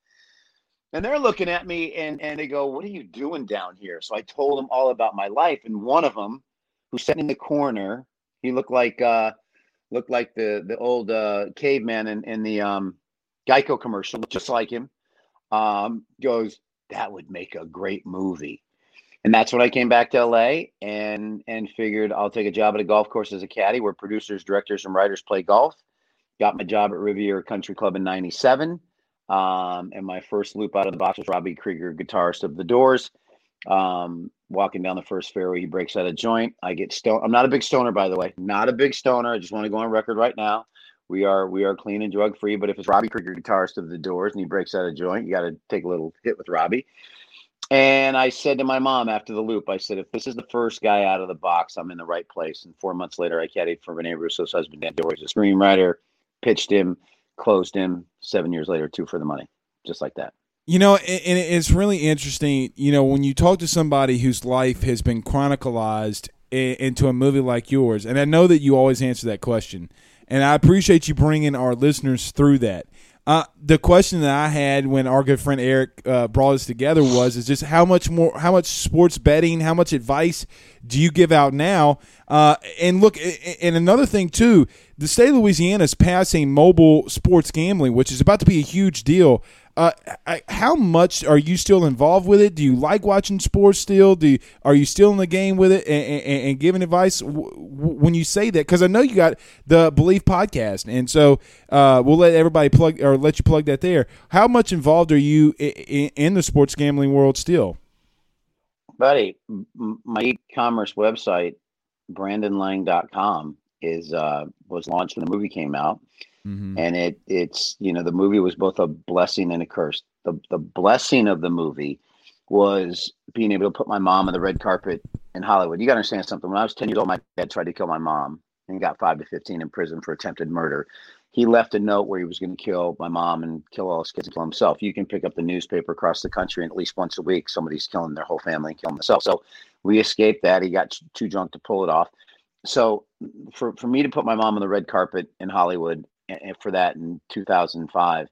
And they're looking at me and, and they go, What are you doing down here? So I told them all about my life. And one of them, who's sitting in the corner, he looked like uh looked like the the old uh caveman in, in the um Geico commercial, just like him. Um, goes, that would make a great movie and that's when I came back to LA and and figured I'll take a job at a golf course as a caddy where producers, directors, and writers play golf. Got my job at Riviera Country Club in '97, um, and my first loop out of the box was Robbie Krieger, guitarist of The Doors. Um, walking down the first fairway, he breaks out a joint. I get stoned. I'm not a big stoner, by the way. Not a big stoner. I just want to go on record right now. We are we are clean and drug free. But if it's Robbie Krieger, guitarist of The Doors, and he breaks out a joint, you got to take a little hit with Robbie. And I said to my mom after the loop, I said, if this is the first guy out of the box, I'm in the right place. And four months later, I caddied for Rene Russo's husband, Dan Dior. He's a screenwriter, pitched him, closed him. Seven years later, two for the money, just like that. You know, and it's really interesting. You know, when you talk to somebody whose life has been chronicalized into a movie like yours, and I know that you always answer that question, and I appreciate you bringing our listeners through that. Uh, the question that I had when our good friend Eric uh, brought us together was is just how much more, how much sports betting, how much advice do you give out now? Uh, and look, and another thing too, the state of Louisiana is passing mobile sports gambling, which is about to be a huge deal. Uh, how much are you still involved with it? Do you like watching sports still? Do you, are you still in the game with it and, and, and giving advice w- when you say that? Because I know you got the Bleav podcast, and so uh, we'll let everybody plug or let you plug that there. How much involved are you in, in the sports gambling world still? Buddy, my e-commerce website, brandonlang.com, is uh, was launched when the movie came out Mm-hmm. And it it's you know the movie was both a blessing and a curse. The the blessing of the movie was being able to put my mom on the red carpet in Hollywood. You got to understand something. When I was 10 years old, my dad tried to kill my mom and got 5 to 15 in prison for attempted murder. He left a note where he was going to kill my mom and kill all his kids and kill himself. You can pick up the newspaper across the country and at least once a week somebody's killing their whole family and killing themselves. So we escaped that. He got too drunk to pull it off. So for, for me to put my mom on the red carpet in Hollywood for that in 2005.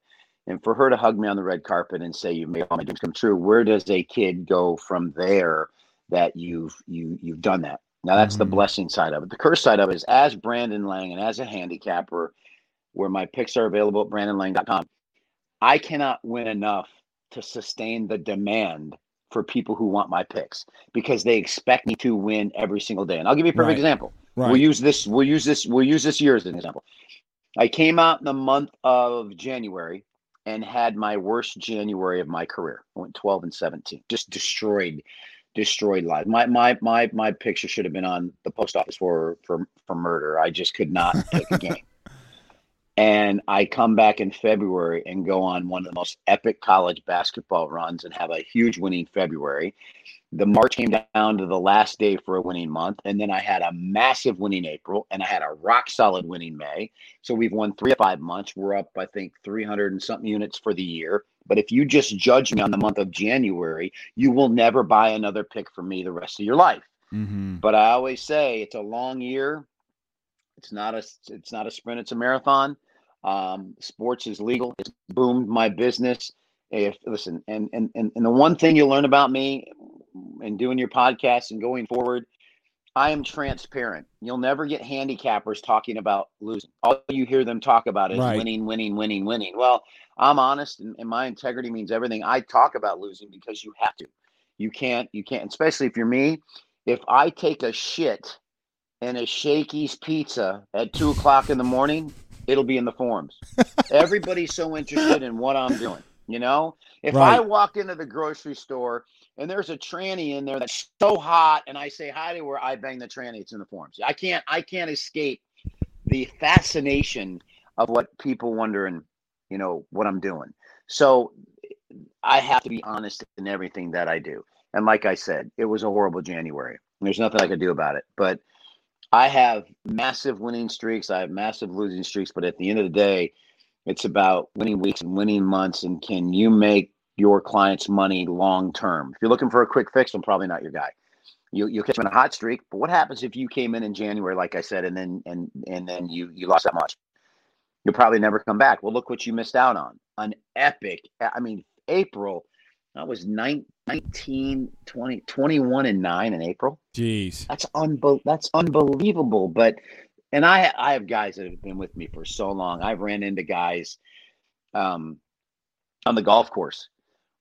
And for her to hug me on the red carpet and say, "You made all my dreams come true," where does a kid go from there that you've you you've done that? Now that's mm-hmm. the blessing side of it. The curse side of it is as Brandon Lang and as a handicapper, where my picks are available at brandonlang.com, I cannot win enough to sustain the demand for people who want my picks because they expect me to win every single day. And I'll give you a perfect right. example. Right. We'll use this. We'll use this. We'll use this year as an example. I came out in the month of January and had my worst January of my career. I went 12 and 17, just destroyed, destroyed life. My my my my picture should have been on the post office for for for murder. I just could not pick a game. (laughs) And I come back in February and go on one of the most epic college basketball runs and have a huge winning February the March came down to the last day for a winning month. And then I had a massive winning April and I had a rock solid winning May. So we've won three of five months. We're up, I think, 300 and something units for the year. But if you just judge me on the month of January, you will never buy another pick from me the rest of your life. Mm-hmm. But I always say it's a long year. It's not a it's not a sprint, it's a marathon. Um, sports is legal. It's boomed my business. If listen, and and and, and the one thing you learn about me and doing your podcast and going forward, I am transparent. You'll never get handicappers talking about losing. All you hear them talk about is right. winning, winning, winning, winning. Well, I'm honest and, and, my integrity means everything. I talk about losing because you have to. You can't, you can't, especially if you're me. If I take a shit and a Shakey's pizza at two o'clock in the morning, it'll be in the forums. (laughs) Everybody's so interested in what I'm doing. You know, if right. I walk into the grocery store and there's a tranny in there that's so hot, and I say hi to her, I bang the tranny. It's in the forums. I can't I can't escape the fascination of what people wondering, you know, what I'm doing. So I have to be honest in everything that I do. And like I said, it was a horrible January. There's nothing I could do about it. But I have massive winning streaks. I have massive losing streaks. But at the end of the day, it's about winning weeks and winning months. And can you make your client's money long term. If you're looking for a quick fix, I'm probably not your guy. You you catch them in a hot streak, but what happens if you came in in January, like I said, and then and and then you you lost that much? You'll probably never come back. Well, look what you missed out on. An epic. I mean, April. That was 19, 20, 21 and 9 in April. Jeez. That's unbe- that's unbelievable. But and I I have guys that have been with me for so long. I've ran into guys um on the golf course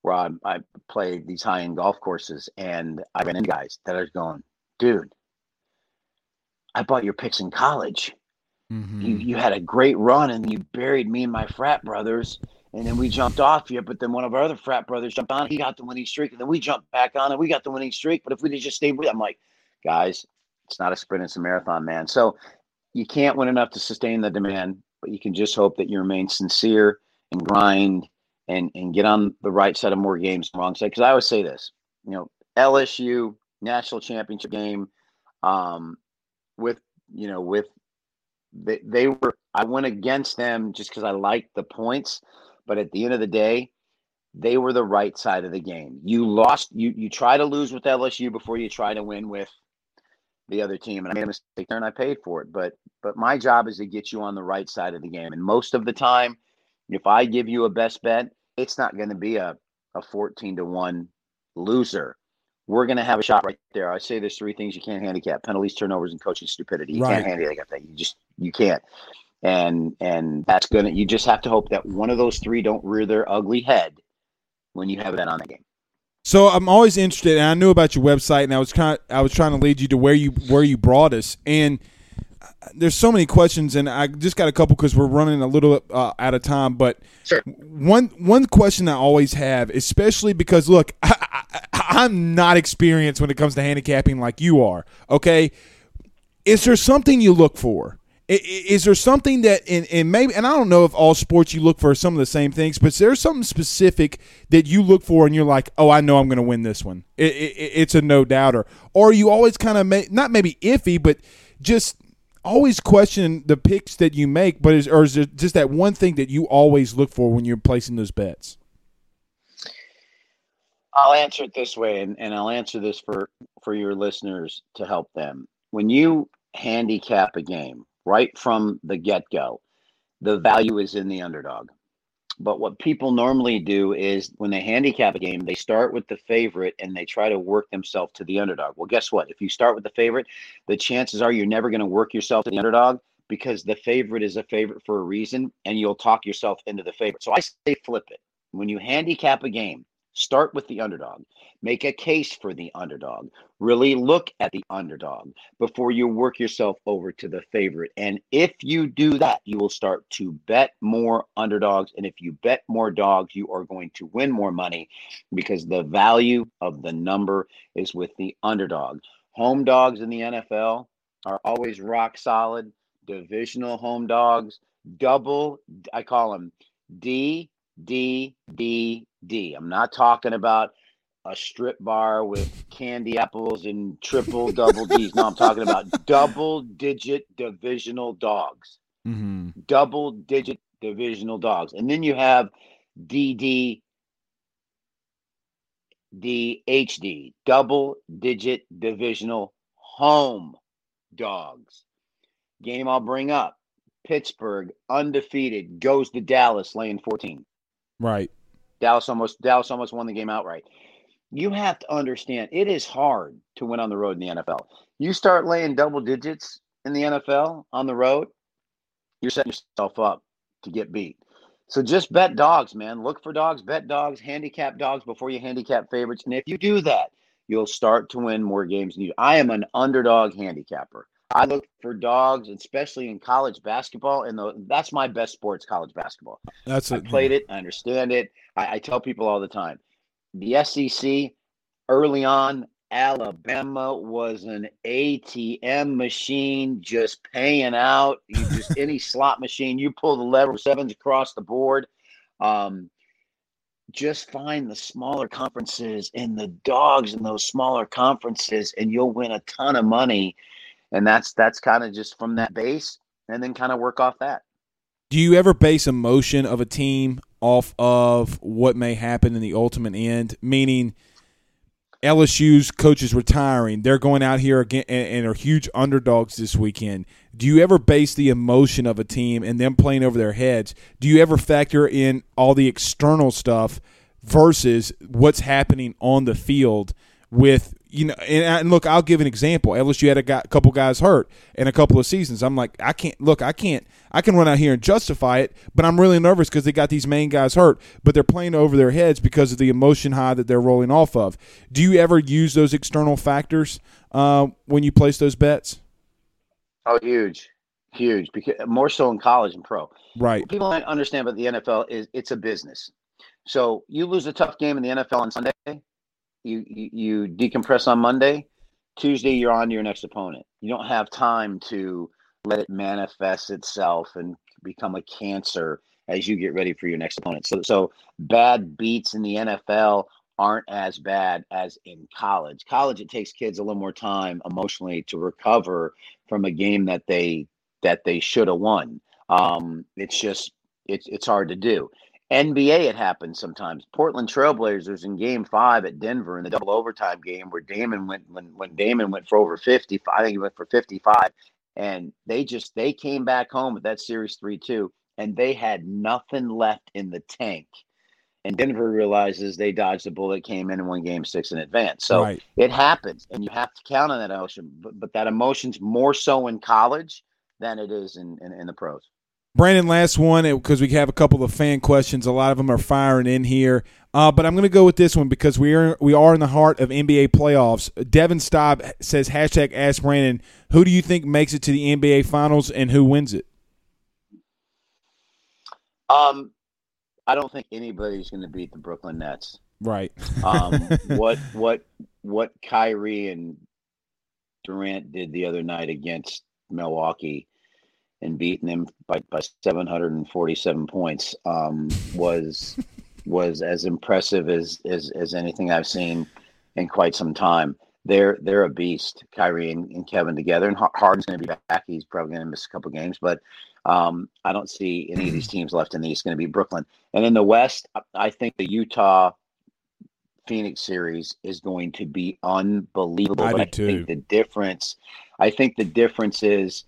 where I, I play these high end golf courses, and I ran into guys that are going, dude, I bought your picks in college. Mm-hmm. You you had a great run, and you buried me and my frat brothers, and then we jumped off you. But then one of our other frat brothers jumped on. He got the winning streak, and then we jumped back on, and we got the winning streak. But if we just stayed with, I'm like, guys, it's not a sprint; it's a marathon, man. So you can't win enough to sustain the demand, but you can just hope that you remain sincere and grind and and get on the right side of more games, wrong side. Because I always say this, you know, LSU national championship game, um, with you know with they they were I went against them just because I liked the points, but at the end of the day, they were the right side of the game. You lost. You you try to lose with LSU before you try to win with the other team, and I made a mistake there, and I paid for it. But but my job is to get you on the right side of the game, and most of the time if I give you a best bet, it's not going to be a, a 14 to 1 loser. We're going to have a shot right there. I say there's three things you can't handicap penalties, turnovers, and coaching stupidity. You right. can't handicap that. You just, you can't. And, and that's going to, you just have to hope that one of those three don't rear their ugly head when you have that on the game. So I'm always interested, and I knew about your website, and I was kind of, I was trying to lead you to where you where you brought us, and – there's so many questions, and I just got a couple because we're running a little uh, out of time. But sure. one one question I always have, especially because look, (laughs) I, I, I'm not experienced when it comes to handicapping like you are. Okay, is there something you look for? Is there something that in, in maybe and I don't know if all sports you look for some of the same things, but there's something specific that you look for and you're like, oh, I know I'm going to win this one. It, it, it's a no doubter. Or you always kind of not maybe iffy, but just always question the picks that you make, but is or is it just that one thing that you always look for when you're placing those bets? I'll answer it this way, and, and I'll answer this for for your listeners to help them. When you handicap a game right from the get go, the value is in the underdog. But what people normally do is when they handicap a game, they start with the favorite and they try to work themselves to the underdog. Well, guess what? If you start with the favorite, the chances are you're never going to work yourself to the underdog because the favorite is a favorite for a reason and you'll talk yourself into the favorite. So I say flip it. When you handicap a game, Start with the underdog. Make a case for the underdog. Really look at the underdog before you work yourself over to the favorite. And if you do that, you will start to bet more underdogs. And if you bet more dogs, you are going to win more money because the value of the number is with the underdog. Home dogs in the NFL are always rock solid. Divisional home dogs, double, I call them D, D, D, D. I'm not talking about a strip bar with candy apples and triple double D's. No, I'm talking about double digit divisional dogs. Mm-hmm. Double digit divisional dogs. And then you have DD DHD, double digit divisional home dogs. Game I'll bring up Pittsburgh, undefeated, goes to Dallas, laying 14. Right. Dallas almost Dallas almost won the game outright. You have to understand it is hard to win on the road in the NFL. You start laying double digits in the NFL on the road, you're setting yourself up to get beat. So just bet dogs, man. Look for dogs, bet dogs, handicap dogs before you handicap favorites. And if you do that, you'll start to win more games than you. I am an underdog handicapper. I look for dogs, especially in college basketball, and the, that's my best sports, college basketball. That's I played it, I understand it. I, I tell people all the time, the SEC early on, Alabama was an ATM machine, just paying out. You just (laughs) any slot machine, you pull the lever, sevens across the board. Um, just find the smaller conferences and the dogs in those smaller conferences, and you'll win a ton of money and that's that's kind of just from that base and then kind of work off that do you ever base emotion of a team off of what may happen in the ultimate end, meaning LSU's coaches retiring. They're going out here again and, are huge underdogs this weekend. Do you ever base the emotion of a team and them playing over their heads? Do you ever factor in all the external stuff versus what's happening on the field with you know, and, and, look, I'll give an example. LSU had a, guy, a couple guys hurt in a couple of seasons. I'm like, I can't look, I can't, I can run out here and justify it, but I'm really nervous because they got these main guys hurt, but they're playing over their heads because of the emotion high that they're rolling off of. Do you ever use those external factors uh, when you place those bets? Oh, huge, huge. Because more so in college and pro. Right. What people don't understand about the NFL is it's a business. So you lose a tough game in the NFL on Sunday you, you, decompress on Monday. Tuesday, you're on to your next opponent. You don't have time to let it manifest itself and become a cancer as you get ready for your next opponent. So, so bad beats in the NFL aren't as bad as in college. College, it takes kids a little more time emotionally to recover from a game that they that they should have won. Um, it's just it's it's hard to do. NBA, it happens sometimes. Portland Trailblazers in Game Five at Denver in the double overtime game, where Damon went when when Damon went for over fifty. I think he went for fifty five, and they just they came back home with that series three two, and they had nothing left in the tank. And Denver realizes they dodged a bullet, came in and won Game Six in advance. So right. it happens, and you have to count on that emotion. But, but that emotion's more so in college than it is in, in, in the pros. Brandon, last one because we have a couple of fan questions. A lot of them are firing in here, uh, but I'm going to go with this one because we are we are in the heart of NBA playoffs. Devin Staub says hashtag Ask Brandon. Who do you think makes it to the NBA Finals and who wins it? Um, I don't think anybody's going to beat the Brooklyn Nets. Right. um, (laughs) what what what Kyrie and Durant did the other night against Milwaukee and beating him by, by 747 points um, was (laughs) was as impressive as, as as anything I've seen in quite some time. They're they're a beast, Kyrie and, and Kevin together, and Harden's going to be back. He's probably going to miss a couple games, but um, I don't see any of these teams left in the East going to be Brooklyn. And in the West, I think the Utah Phoenix series is going to be unbelievable. I I think the difference, I think the difference is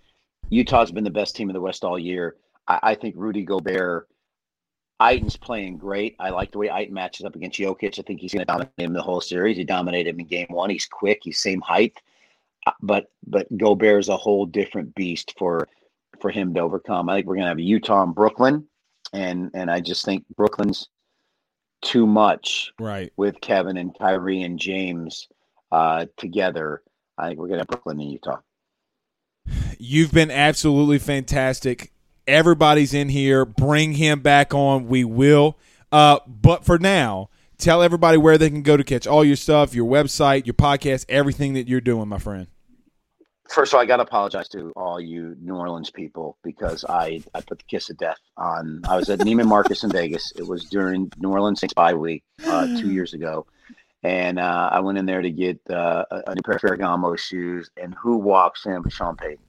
Utah's been the best team in the West all year. I, I think Rudy Gobert, Ayton's playing great. I like the way Ayton matches up against Jokic. I think he's going to dominate him the whole series. He dominated him in game one. He's quick. He's same height, uh, but but Gobert is a whole different beast for for him to overcome. I think we're going to have Utah and Brooklyn, and and I just think Brooklyn's too much right with Kevin and Kyrie and James uh, together. I think we're going to have Brooklyn and Utah. You've been absolutely fantastic. Everybody's in here. Bring him back on. We will. Uh, but for now, tell everybody where they can go to catch all your stuff, your website, your podcast, everything that you're doing, my friend. First of all, I got to apologize to all you New Orleans people because I, I put the kiss of death on. I was at Neiman Marcus in Vegas. It was during New Orleans Saints bye week uh, two years ago. And uh, I went in there to get uh, a new pair of Ferragamo shoes. And who walks in but Sean Payton?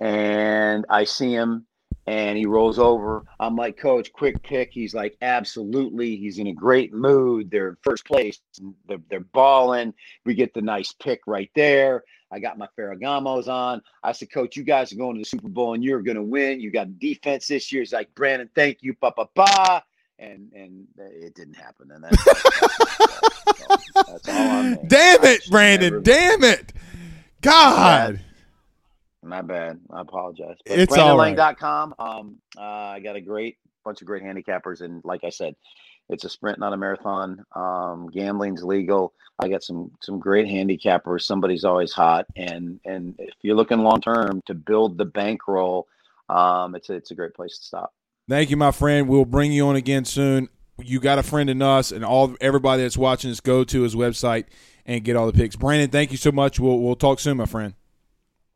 And I see him and he rolls over. I'm like, Coach, quick pick. He's like, absolutely. He's in a great mood. They're in first place. They're, they're balling. We get the nice pick right there. I got my Ferragamos on. I said, Coach, you guys are going to the Super Bowl and you're going to win. You got defense this year. He's like, Brandon, thank you. Pa pa pa. And and it didn't happen. And that's, that's, that's all I'm. (laughs) Damn it, Brandon. Never, Damn it. God. My bad. I apologize. But it's all right. BrandonLang.com. Um, uh, I got a great bunch of great handicappers, and like I said, it's a sprint, not a marathon. Um, gambling's legal. I got some some great handicappers. Somebody's always hot, and and if you're looking long term to build the bankroll, um, it's a, it's a great place to stop. Thank you, my friend. We'll bring you on again soon. You got a friend in us, and all everybody that's watching us go to his website and get all the picks. Brandon, thank you so much. We'll we'll talk soon, my friend.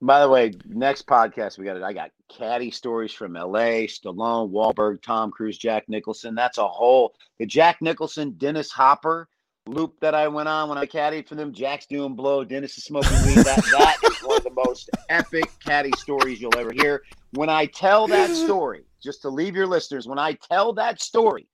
By the way, next podcast we got it. I got caddy stories from L.A., Stallone, Wahlberg, Tom Cruise, Jack Nicholson. That's a whole the Jack Nicholson, Dennis Hopper loop that I went on when I caddied for them. Jack's doing blow, Dennis is smoking weed. That that is one of the most epic caddy stories you'll ever hear. When I tell that story, just to leave your listeners, when I tell that story,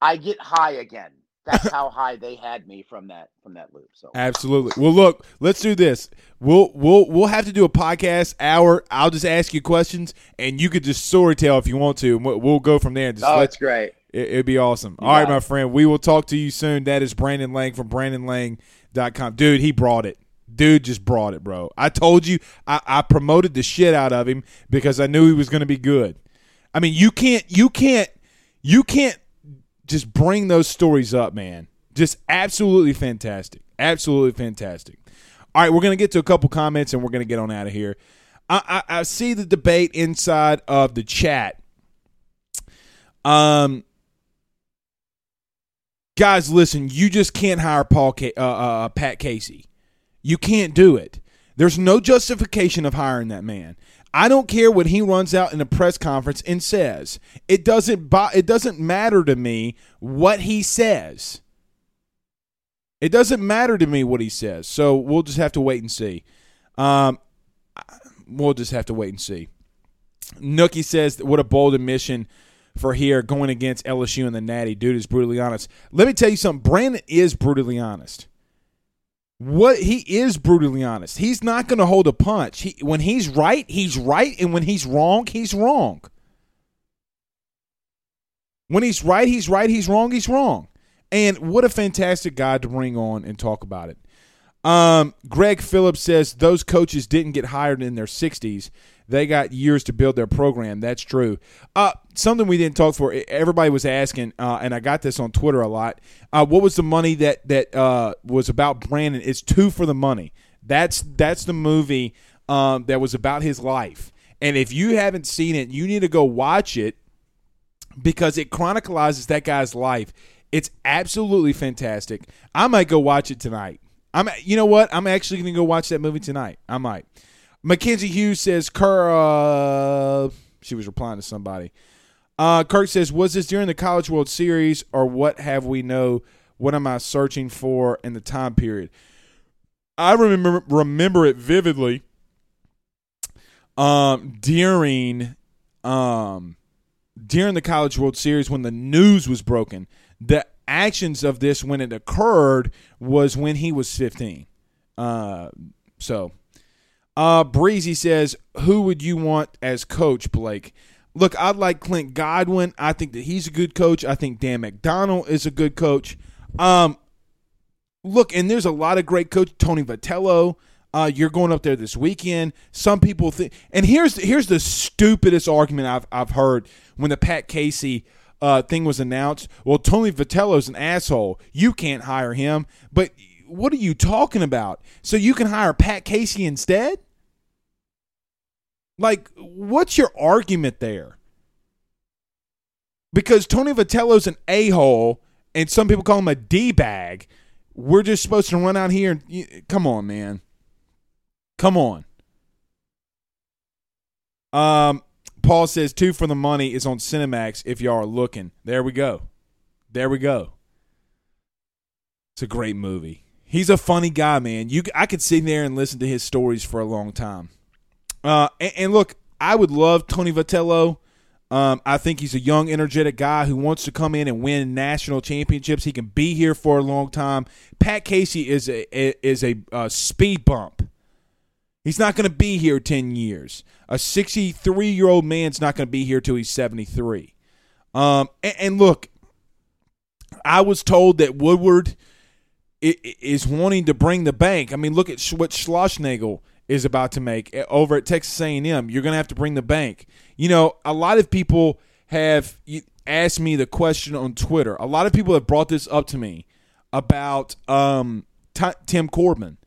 I get high again. That's (laughs) how high they had me from that from that loop. So Absolutely. Well, look, let's do this. We'll we'll we'll have to do a podcast hour. I'll just ask you questions, and you could just story tell if you want to, and we'll, we'll go from there. Just oh, let- it's great. It, it'd be awesome. All right, my friend. We will talk to you soon. That is Brandon Lang from BrandonLang.com. Dude, he brought it. Dude just brought it, bro. I told you I, I promoted the shit out of him because I knew he was going to be good. I mean, you can't, you can't, you can't just bring those stories up, man. Just absolutely fantastic. Absolutely fantastic. All right, we're going to get to a couple comments and we're going to get on out of here. I, I, I see the debate inside of the chat. Um, guys, listen, you just can't hire Paul Ca- uh, uh, Pat Casey. You can't do it. There's no justification of hiring that man. I don't care what he runs out in a press conference and says. It doesn't. It doesn't matter to me what he says. It doesn't matter to me what he says. So we'll just have to wait and see. Um, we'll just have to wait and see. Nookie says, "What a bold admission for here going against LSU and the Natty." Dude is brutally honest. Let me tell you something. Brandon is brutally honest. What he is brutally honest. He's not going to hold a punch. He, when he's right, he's right, and when he's wrong, he's wrong. When he's right, he's right. He's wrong, he's wrong. And what a fantastic guy to bring on and talk about it. Um, Greg Phillips says those coaches didn't get hired in their 60s. They got years to build their program. That's true. Uh, something we didn't talk for. Everybody was asking, uh, and I got this on Twitter a lot. Uh, what was the money that that uh, was about Brandon? It's two for the money. That's that's the movie um, that was about his life. And if you haven't seen it, you need to go watch it because it chronicles that guy's life. It's absolutely fantastic. I might go watch it tonight. I'm you know what? I'm actually going to go watch that movie tonight. I might. Mackenzie Hughes says Kerr uh, she was replying to somebody. Uh, Kirk says, "Was this during the College World Series or what have we know? What am I searching for in the time period?" I remember remember it vividly. Um, during um during the College World Series when the news was broken, the actions of this when it occurred was when he was 15. Uh, so, uh, Breezy says, "Who would you want as coach, Blake?" Look, I'd like Cliff Godwin. I think that he's a good coach. I think Dan McDonnell is a good coach. Um, look, and there's a lot of great coach. Tony Vitello. Uh, you're going up there this weekend. Some people think, and here's here's the stupidest argument I've I've heard when the Pat Casey uh, thing was announced. Well, Tony Vitello's an asshole. You can't hire him. But what are you talking about? So you can hire Pat Casey instead? Like, what's your argument there? Because Tony Vitello's an a hole, and some people call him a d bag. We're just supposed to run out here and come on, man. Come on. Um, Paul says two for the money is on Cinemax if y'all are looking. There we go. There we go. It's a great movie. He's a funny guy, man. You, I could sit there and listen to his stories for a long time. Uh, and, and look, I would love Tony Vitello. Um, I think he's a young, energetic guy who wants to come in and win national championships. He can be here for a long time. Pat Casey is a is a, uh speed bump. He's not going to be here ten years. A sixty-three year old man's not going to be here till he's seventy-three. Um, and, and look, I was told that Woodward is wanting to bring the bank. I mean, look at what Schlossnagel is about to make uh, over at Texas A&M. You're going to have to bring the bank. You know, a lot of people have asked me the question on Twitter. A lot of people have brought this up to me about um, Ti- Tim Corbin.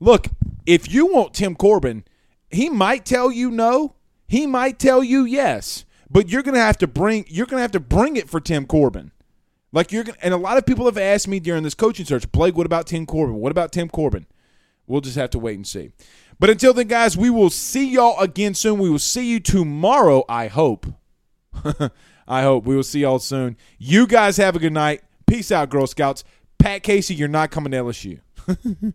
Look, if you want Tim Corbin, he might tell you no. He might tell you yes. But you're gonna have to bring you're gonna have to bring it for Tim Corbin. Like you're gonna, and a lot of people have asked me during this coaching search, Blake, what about Tim Corbin? What about Tim Corbin? We'll just have to wait and see. But until then, guys, we will see y'all again soon. We will see you tomorrow, I hope. (laughs) I hope. We will see y'all soon. You guys have a good night. Peace out, Girl Scouts. Pat Casey, you're not coming to LSU. (laughs)